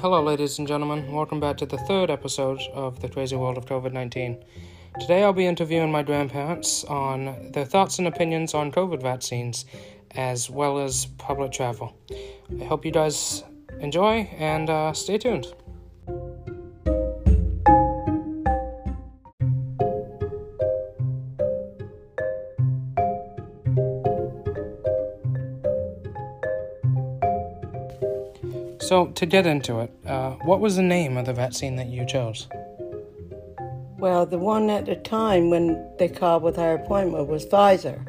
Hello, ladies and gentlemen. Welcome back to the third episode of The Crazy World of COVID 19. Today I'll be interviewing my grandparents on their thoughts and opinions on COVID vaccines, as well as public travel. I hope you guys enjoy and uh, stay tuned. So, to get into it, uh, what was the name of the vaccine that you chose? Well, the one at the time when they called with our appointment was Pfizer.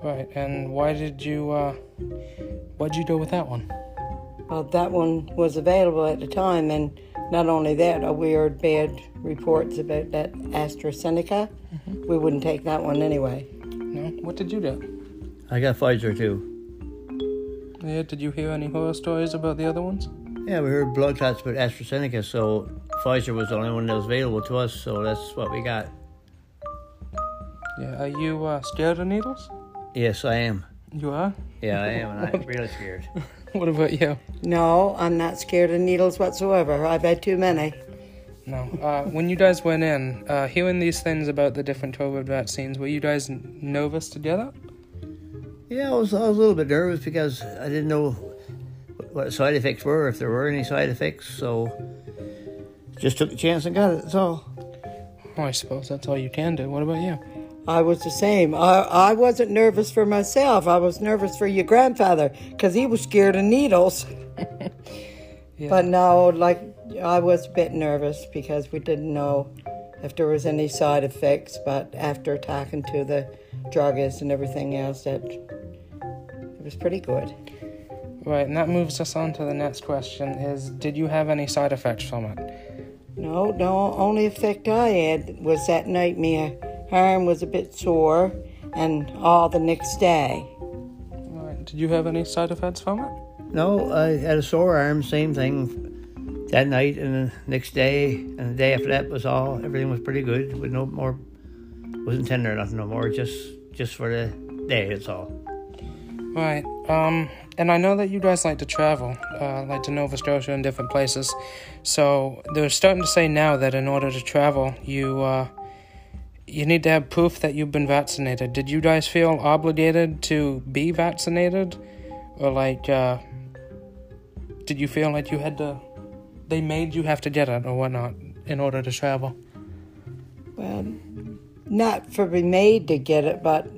Right, and why did you, uh, why did you go with that one? Well, that one was available at the time, and not only that, we heard bad reports about that AstraZeneca. Mm-hmm. We wouldn't take that one anyway. No? What did you do? I got Pfizer too. Yeah, did you hear any horror stories about the other ones? Yeah, we heard blood clots about AstraZeneca, so Pfizer was the only one that was available to us, so that's what we got. Yeah, are you uh, scared of needles? Yes, I am. You are? Yeah, I am, and I'm really scared. what about you? No, I'm not scared of needles whatsoever. I've had too many. No. Uh, when you guys went in, uh, hearing these things about the different COVID vaccines, were you guys nervous to get it? Yeah, I was, I was a little bit nervous because I didn't know what side effects were, if there were any side effects. So just took a chance and got it. That's all. Well, I suppose that's all you can do. What about you? I was the same. I, I wasn't nervous for myself. I was nervous for your grandfather because he was scared of needles. yeah. But no, like I was a bit nervous because we didn't know if there was any side effects. But after talking to the druggist and everything else, that it was pretty good. Right, and that moves us on to the next question is did you have any side effects from it? No, no, only effect I had was that night my arm was a bit sore and all the next day. Right, did you have any side effects from it? No, I had a sore arm, same thing that night and the next day and the day after that was all everything was pretty good with no more wasn't tender enough no more, just just for the day, that's all. Right. Um, and I know that you guys like to travel, uh, like to Nova Scotia and different places. So they're starting to say now that in order to travel, you uh, you need to have proof that you've been vaccinated. Did you guys feel obligated to be vaccinated, or like uh, did you feel like you had to? They made you have to get it or whatnot in order to travel. Well, not for be made to get it, but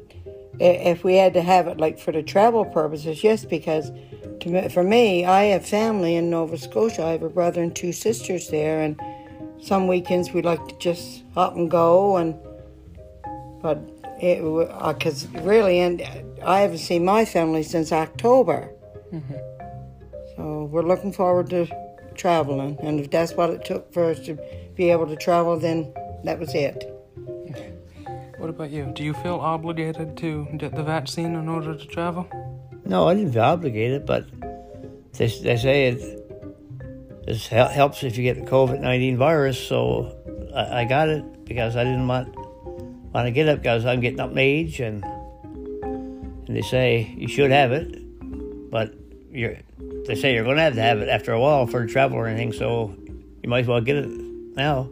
if we had to have it like for the travel purposes, yes, because to, for me, I have family in Nova Scotia. I have a brother and two sisters there, and some weekends we like to just up and go. And but it because uh, really, and I haven't seen my family since October, mm-hmm. so we're looking forward to traveling. And if that's what it took for us to be able to travel, then that was it. What about you? Do you feel obligated to get the vaccine in order to travel? No, I didn't feel obligated, but they, they say it this helps if you get the COVID 19 virus, so I, I, got it because I didn't want, want to get it because I'm getting up in age, and, and they say you should have it, but you're, they say you're going to have to have it after a while for travel or anything, so you might as well get it now.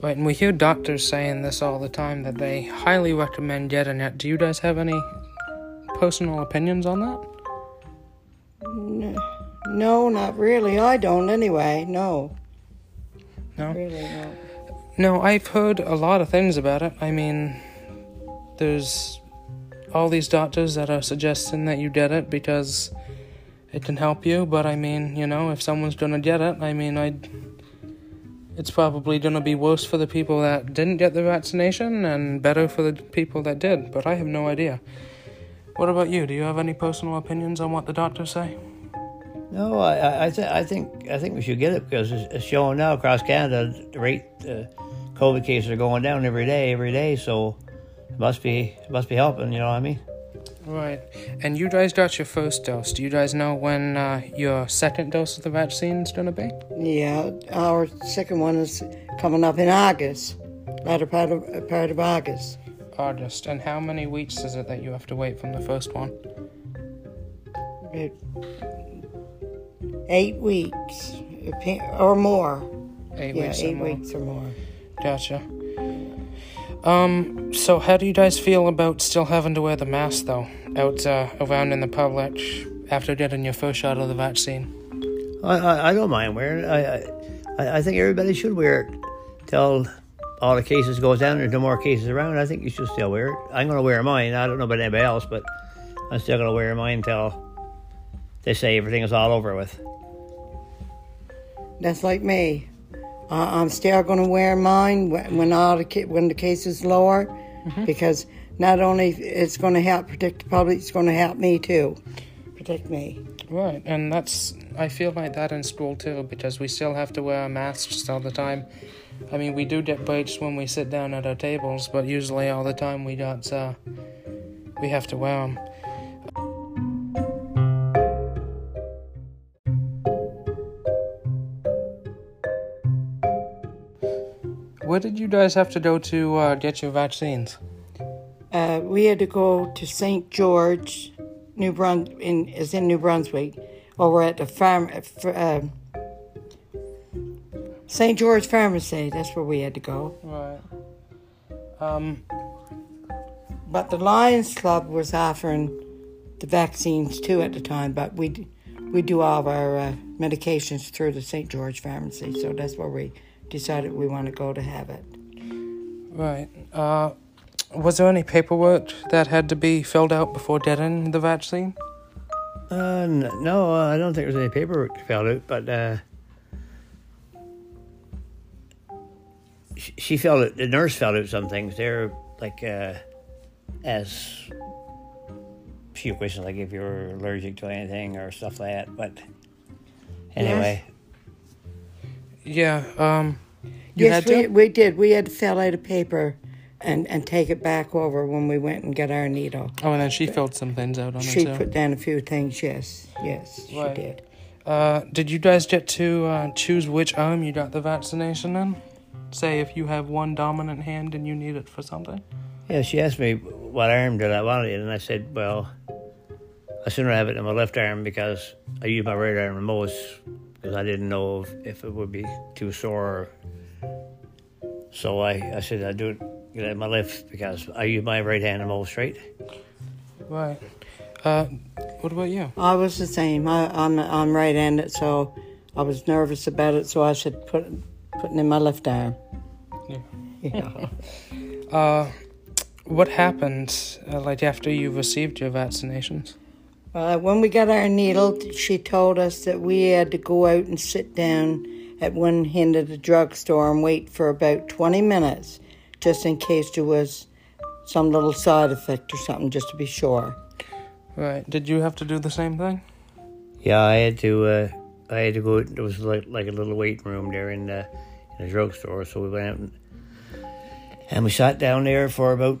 Right, and we hear doctors saying this all the time that they highly recommend getting it. Do you guys have any personal opinions on that? No, no not really. I don't anyway. No. No. Really, no. No, I've heard a lot of things about it. I mean, there's all these doctors that are suggesting that you get it because it can help you, but I mean, you know, if someone's gonna get it, I mean, I'd it's probably going to be worse for the people that didn't get the vaccination and better for the people that did, but I have no idea. What about you? Do you have any personal opinions on what the doctors say? No, I, I, th- I think I think we should get it because it's, it's showing now across Canada the rate COVID cases are going down every day, every day. So it must be it must be helping. You know what I mean? Right. And you guys got your first dose. Do you guys know when uh, your second dose of the vaccine is going to be? Yeah, our second one is coming up in August, latter part of, part of August. August. And how many weeks is it that you have to wait from the first one? It, eight weeks or more. Eight yeah, weeks. or eight more. weeks or more. Gotcha. Um, so how do you guys feel about still having to wear the mask though, out uh, around in the public after getting your first shot of the vaccine? I, I, I don't mind wearing it. I, I, I think everybody should wear it till all the cases goes down. And there's no more cases around. I think you should still wear it. I'm going to wear mine. I don't know about anybody else, but I'm still going to wear mine till they say everything is all over with. That's like me. I I'm still going to wear mine when when all the ca- when the case is lower, because not only it's going to help protect the public, it's going to help me too, protect me. Right, and that's I feel like that in school too because we still have to wear our masks all the time. I mean, we do get breaks when we sit down at our tables, but usually all the time we got uh, we have to wear them. Where did you guys have to go to uh, get your vaccines? Uh, we had to go to St. George, New Brun in is in New Brunswick, over at the farm. Uh, St. George Pharmacy. That's where we had to go. Right. Um. But the Lions Club was offering the vaccines too at the time. But we we do all of our uh, medications through the St. George Pharmacy, so that's where we decided we want to go to have it. Right. Uh, was there any paperwork that had to be filled out before getting the vaccine? Uh, no, uh, I don't think there was any paperwork filled out, but uh, she, she filled it. The nurse filled out some things. They're like uh, as few questions like if you're allergic to anything or stuff like that. But anyway, Yeah. Um. You yes, had to. we, we did. We had to fill out a paper and, and take it back over when we went and got our needle. Oh, and then she filled some things out on She it too. put down a few things. Yes, yes, she did. Uh, did you guys get to uh, choose which arm you got the vaccination in? Say if you have one dominant hand and you need it for something. yeah, she asked me what arm did I want it in, and I said, well, I sooner have it in my left arm because I use my right arm the most because I didn't know if, if it would be too sore. So I, I said I'd do it get it in my left because I use my right hand the most, right? Right. Uh, what about you? I was the same. I, I'm I'm right-handed, so I was nervous about it. So I should put putting in my left arm. Yeah. Yeah. Uh, what happened uh, like after you received your vaccinations? Uh, when we got our needle, she told us that we had to go out and sit down at one end of the drugstore and wait for about 20 minutes, just in case there was some little side effect or something, just to be sure. Right. Did you have to do the same thing? Yeah, I had to. Uh, I had to go. There was like like a little waiting room there in the in the drugstore, so we went out and and we sat down there for about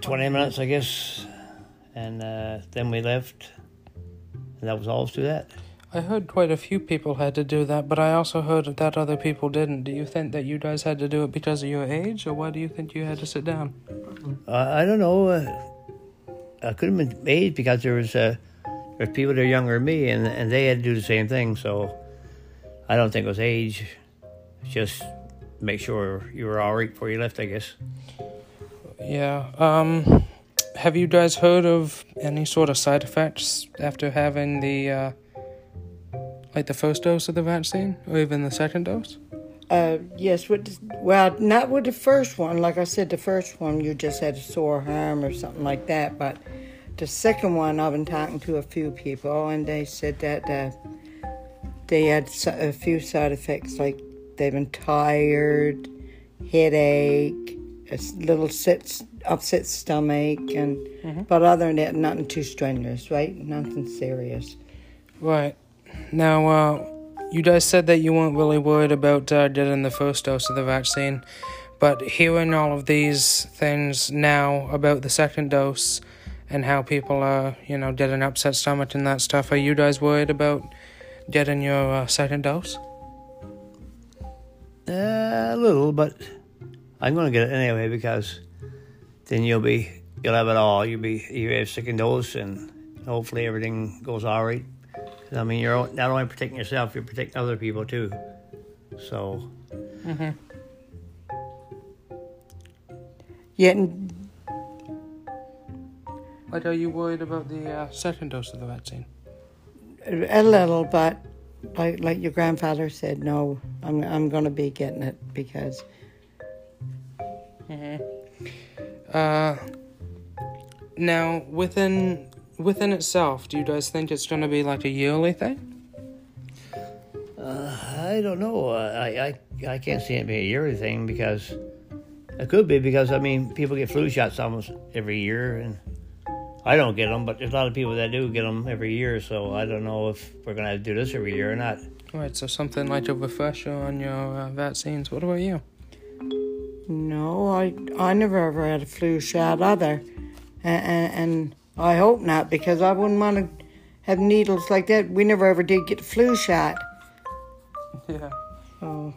twenty minutes, I guess, and uh, then we left, and that was all to that. I heard quite a few people had to do that, but I also heard that other people didn't. Do you think that you guys had to do it because of your age, or why do you think you had to sit down? Uh, I don't know. Uh, I could have been made because there was uh, there's people that are younger than me, and and they had to do the same thing. So I don't think it was age. Just make sure you were all right before you left. I guess. Yeah. Um, have you guys heard of any sort of side effects after having the, uh, like the first dose of the vaccine, or even the second dose? Uh, yes, well, not with the first one. Like I said, the first one you just had a sore arm or something like that. But the second one, I've been talking to a few people, and they said that uh, they had a few side effects, like they've been tired, headache, a little upset stomach, and but other than that, nothing too strenuous, right? Nothing serious. Right. Now, uh, you guys said that you weren't really worried about uh, getting the first dose of the vaccine, but hearing all of these things now about the second dose and how people are, you know, getting upset stomach and that stuff, are you guys worried about getting your uh, second dose? Uh, a little, but I'm going to get it anyway because then you'll be you'll have it all. You'll be you have second dose, and hopefully everything goes all right. I mean, you're not only protecting yourself, you're protecting other people too. So, Yet, Like, are you worried about the uh, second dose of the vaccine? a little, but like like your grandfather said, no, I'm I'm going to be getting it because Uh, now, within within itself, do you guys think it's going to be like a yearly thing? I don't know. Uh, I, I I can't see it being a yearly thing because it could be because I mean people get flu shots almost every year, and I don't get them, but there's a lot of people that do get them every year. So I don't know if we're have to do this every year or not. All right. so something like a refresher on your uh, vaccines. What about you? No, I I never ever had a flu shot either, and, and I hope not because I wouldn't want to have needles like that. We never ever did get the flu shot, Yeah, so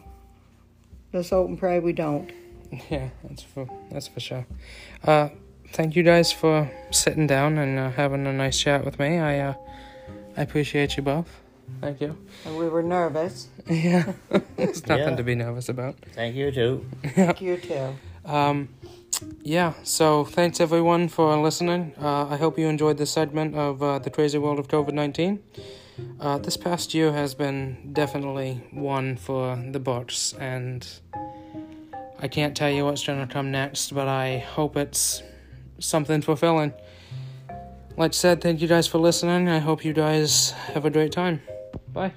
let's hope and pray we don't. yeah, that's for that's for sure. Uh, thank you guys for sitting down and uh, having a nice chat with me. I uh, I appreciate you both. Thank you. And we were nervous. Yeah, it's nothing Yeah. to be nervous about. Thank you too. Thank you too. Um, yeah, so thanks everyone for listening. Uh, I hope you enjoyed this segment of uh, The Crazy World of COVID 19. Uh, this past year has been definitely one for the books, and I can't tell you what's going to come next, but I hope it's something fulfilling. Like I said, thank you guys for listening. I hope you guys have a great time. Bye.